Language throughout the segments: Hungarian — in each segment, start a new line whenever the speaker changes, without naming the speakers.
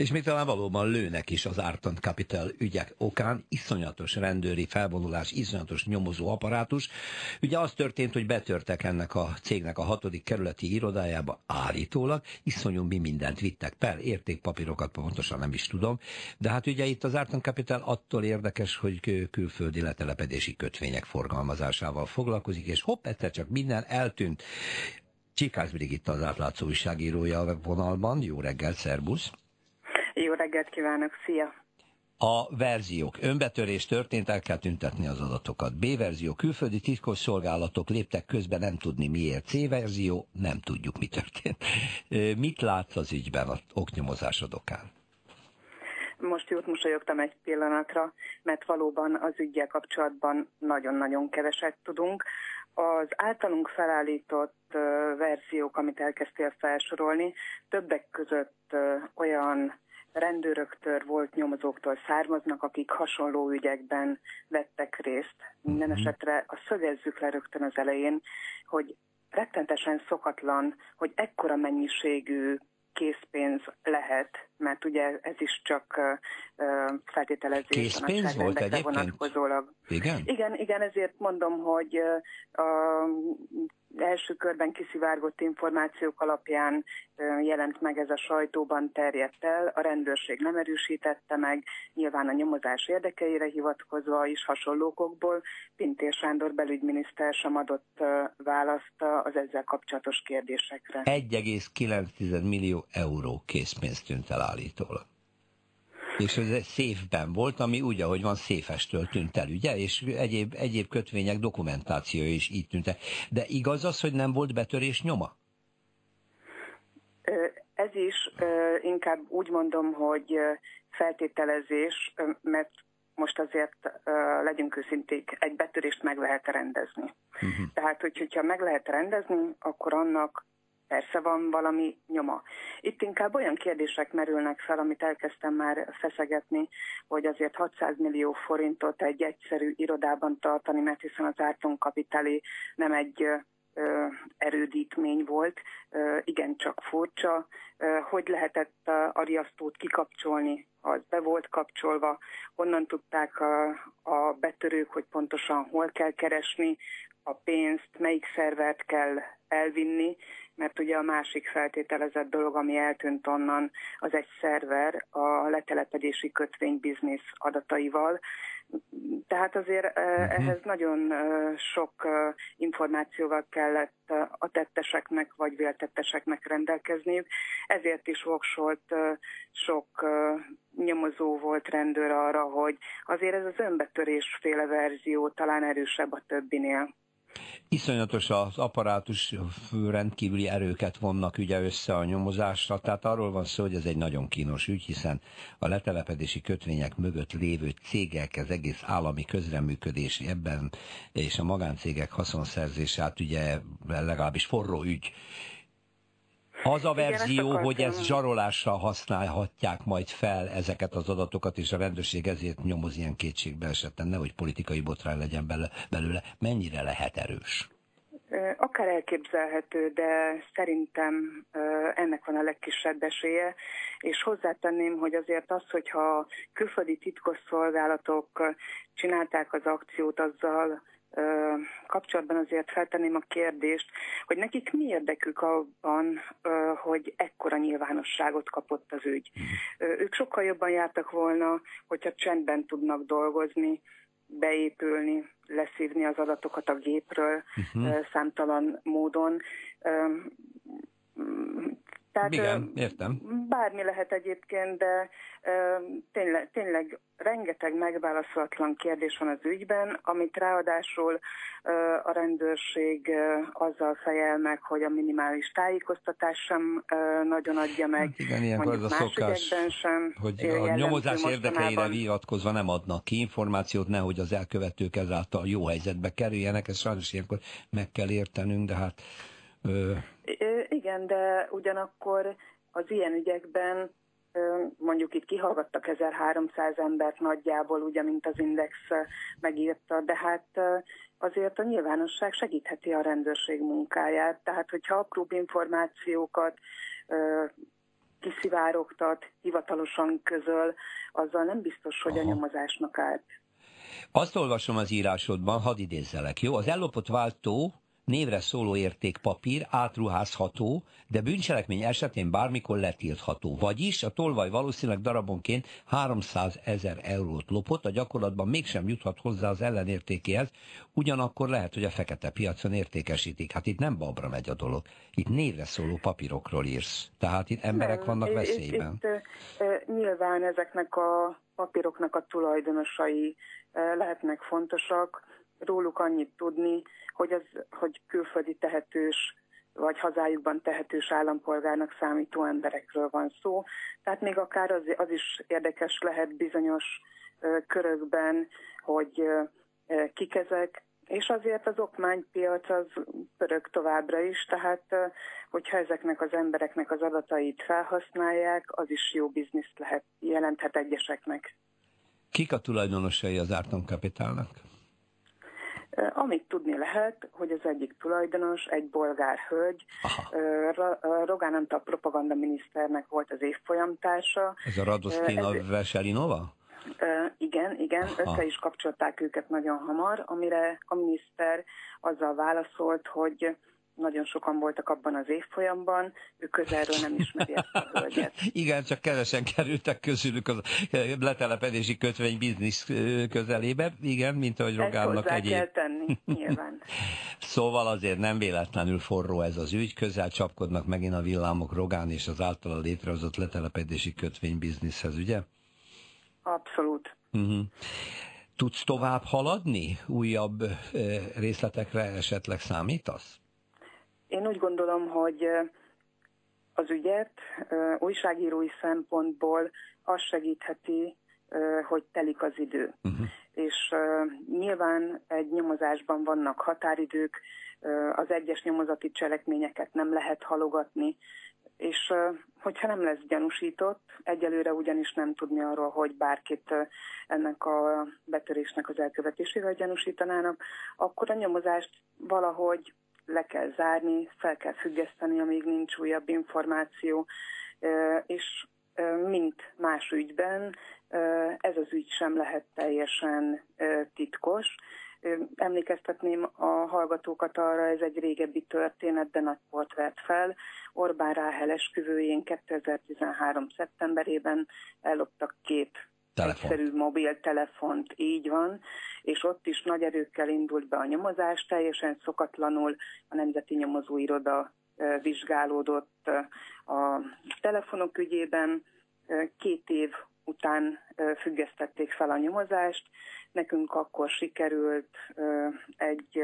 És még talán valóban lőnek is az Arton Capital ügyek okán, iszonyatos rendőri felvonulás, iszonyatos nyomozó apparátus. Ugye az történt, hogy betörtek ennek a cégnek a hatodik kerületi irodájába állítólag, iszonyú mi mindent vittek per, értékpapírokat pontosan nem is tudom, de hát ugye itt az Arton Capital attól érdekes, hogy külföldi letelepedési kötvények forgalmazásával foglalkozik, és hopp, egyszer csak minden eltűnt. Csikász Brigitta az átlátszó újságírója a vonalban. Jó reggel, szerbusz!
Jó reggelt kívánok, szia!
A verziók. Önbetörés történt, el kell tüntetni az adatokat. B verzió. Külföldi titkos szolgálatok léptek közben, nem tudni miért. C verzió. Nem tudjuk, mi történt. Mit látsz az ügyben a oknyomozásod okán?
Most jót mosolyogtam egy pillanatra, mert valóban az ügyel kapcsolatban nagyon-nagyon keveset tudunk. Az általunk felállított verziók, amit elkezdtél felsorolni, többek között olyan rendőröktől, volt nyomozóktól származnak, akik hasonló ügyekben vettek részt. Minden mhm. esetre a szögezzük le rögtön az elején, hogy rettentesen szokatlan, hogy ekkora mennyiségű készpénz lehet, mert ugye ez is csak feltételezés
készpénz volt egyébként? vonatkozólag. Igen?
Igen, igen, ezért mondom, hogy a első körben kiszivárgott információk alapján jelent meg ez a sajtóban, terjedt el, a rendőrség nem erősítette meg, nyilván a nyomozás érdekeire hivatkozva is hasonlókokból. Pintér Sándor belügyminiszter sem adott választ az ezzel kapcsolatos kérdésekre.
1,9 millió euró készpénzt tűnt el állítólag és ez egy széfben volt, ami úgy, ahogy van, széfestől tűnt el, ugye? És egyéb, egyéb kötvények dokumentációja is így tűnt el. De igaz az, hogy nem volt betörés nyoma?
Ez is inkább úgy mondom, hogy feltételezés, mert most azért legyünk őszinték, egy betörést meg lehet rendezni. Uh-huh. Tehát, hogy, hogyha meg lehet rendezni, akkor annak persze van valami nyoma. Itt inkább olyan kérdések merülnek fel, amit elkezdtem már feszegetni, hogy azért 600 millió forintot egy egyszerű irodában tartani, mert hiszen az Árton Kapitali nem egy erődítmény volt, igencsak furcsa. Hogy lehetett a riasztót kikapcsolni, az be volt kapcsolva, honnan tudták a, a betörők, hogy pontosan hol kell keresni a pénzt, melyik szervert kell elvinni, mert ugye a másik feltételezett dolog, ami eltűnt onnan, az egy szerver a letelepedési kötvénybiznisz adataival. Tehát azért uh-huh. ehhez nagyon sok információval kellett a tetteseknek vagy véltetteseknek rendelkezniük. Ezért is voksolt sok nyomozó volt rendőr arra, hogy azért ez az önbetörés féle verzió talán erősebb a többinél.
Iszonyatos az apparátus rendkívüli erőket vonnak ugye össze a nyomozásra, tehát arról van szó, hogy ez egy nagyon kínos ügy, hiszen a letelepedési kötvények mögött lévő cégek, ez egész állami közreműködés ebben, és a magáncégek haszonszerzése, hát ugye legalábbis forró ügy, az a verzió, Igen, hogy ez zsarolással használhatják majd fel ezeket az adatokat, és a rendőrség ezért nyomoz ilyen kétségbe esetten, nehogy politikai botrány legyen belőle. Mennyire lehet erős?
Akár elképzelhető, de szerintem ennek van a legkisebb esélye, és hozzátenném, hogy azért az, hogyha külföldi titkosszolgálatok csinálták az akciót, azzal kapcsolatban azért feltenném a kérdést, hogy nekik mi érdekük abban, hogy ekkora nyilvánosságot kapott az ügy. Ők sokkal jobban jártak volna, hogyha csendben tudnak dolgozni, beépülni, leszívni az adatokat a gépről uh-huh. számtalan módon.
Tehát, Igen, értem.
Bármi lehet egyébként, de tényleg, tényleg rengeteg megválaszolatlan kérdés van az ügyben, amit ráadásul a rendőrség azzal fejel meg, hogy a minimális tájékoztatás sem nagyon adja meg. Hát
igen, ilyenkor az a szokás, sem hogy a nyomozás érdekeire viatkozva nem adnak ki információt, nehogy az elkövetők ezáltal jó helyzetbe kerüljenek, ezt sajnos ilyenkor meg kell értenünk, de hát... Ö...
Igen, de ugyanakkor az ilyen ügyekben mondjuk itt kihallgattak 1300 embert nagyjából, ugye, mint az Index megírta, de hát azért a nyilvánosság segítheti a rendőrség munkáját. Tehát, hogyha apróbb információkat kiszivárogtat, hivatalosan közöl, azzal nem biztos, hogy Aha. a nyomozásnak állt.
Azt olvasom az írásodban, hadd idézzelek, jó? Az ellopott váltó névre szóló értékpapír átruházható, de bűncselekmény esetén bármikor letiltható. Vagyis a tolvaj valószínűleg darabonként 300 ezer eurót lopott, a gyakorlatban mégsem juthat hozzá az ellenértékéhez, ugyanakkor lehet, hogy a fekete piacon értékesítik. Hát itt nem babra megy a dolog, itt névre szóló papírokról írsz. Tehát itt emberek nem, vannak veszélyben. Itt,
itt, uh, nyilván ezeknek a papíroknak a tulajdonosai lehetnek fontosak, róluk annyit tudni, hogy, az, hogy külföldi tehetős vagy hazájukban tehetős állampolgárnak számító emberekről van szó. Tehát még akár az, az is érdekes lehet bizonyos ö, körökben, hogy ö, kik ezek, és azért az okmánypiac az pörög továbbra is, tehát hogyha ezeknek az embereknek az adatait felhasználják, az is jó bizniszt lehet, jelenthet egyeseknek.
Kik a tulajdonosai az Árton Kapitálnak?
Amit tudni lehet, hogy az egyik tulajdonos egy bolgár hölgy, Rogán Antal propaganda miniszternek volt az évfolyamtársa.
Ez a Radostina Ez... Veselinova?
igen, igen, Aha. össze is kapcsolták őket nagyon hamar, amire a miniszter azzal válaszolt, hogy nagyon sokan voltak abban az évfolyamban, ő közelről nem ismeri ezt a hölgyet.
Igen, csak kevesen kerültek közülük a letelepedési kötvény biznisz közelébe, igen, mint ahogy Rogánnak
egyéb. kell tenni, nyilván.
szóval azért nem véletlenül forró ez az ügy, közel csapkodnak megint a villámok Rogán és az általa létrehozott letelepedési kötvény bizniszhez, ugye?
Abszolút.
Uh-huh. Tudsz tovább haladni? Újabb részletekre esetleg számítasz?
Én úgy gondolom, hogy az ügyet újságírói szempontból az segítheti, hogy telik az idő. Uh-huh. És nyilván egy nyomozásban vannak határidők, az egyes nyomozati cselekményeket nem lehet halogatni, és hogyha nem lesz gyanúsított, egyelőre ugyanis nem tudni arról, hogy bárkit ennek a betörésnek az elkövetésével gyanúsítanának, akkor a nyomozást valahogy le kell zárni, fel kell függeszteni, amíg nincs újabb információ, és mint más ügyben, ez az ügy sem lehet teljesen titkos. Emlékeztetném a hallgatókat arra, ez egy régebbi történet, de nagy port vett fel. Orbán Ráhel esküvőjén 2013. szeptemberében elloptak két Telefon. egyszerű mobiltelefont, így van, és ott is nagy erőkkel indult be a nyomozás, teljesen szokatlanul a Nemzeti Nyomozóiroda vizsgálódott a telefonok ügyében, két év után függesztették fel a nyomozást, nekünk akkor sikerült egy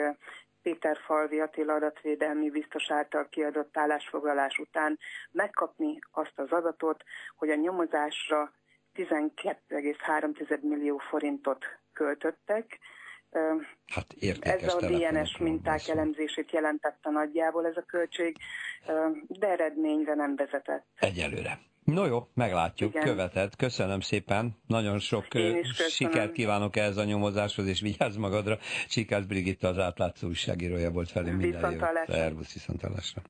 Péter Falvi Attila adatvédelmi biztos által kiadott állásfoglalás után megkapni azt az adatot, hogy a nyomozásra 12,3 millió forintot költöttek.
Hát ez
a DNS minták elemzését jelentette nagyjából ez a költség, de eredményre nem vezetett.
Egyelőre. No jó, meglátjuk, Igen. követed. Köszönöm szépen, nagyon sok sikert kívánok ehhez a nyomozáshoz, és vigyázz magadra. Csikász Brigitta az átlátszó újságírója volt felé. Minden jó. Szervusz, viszontalásra.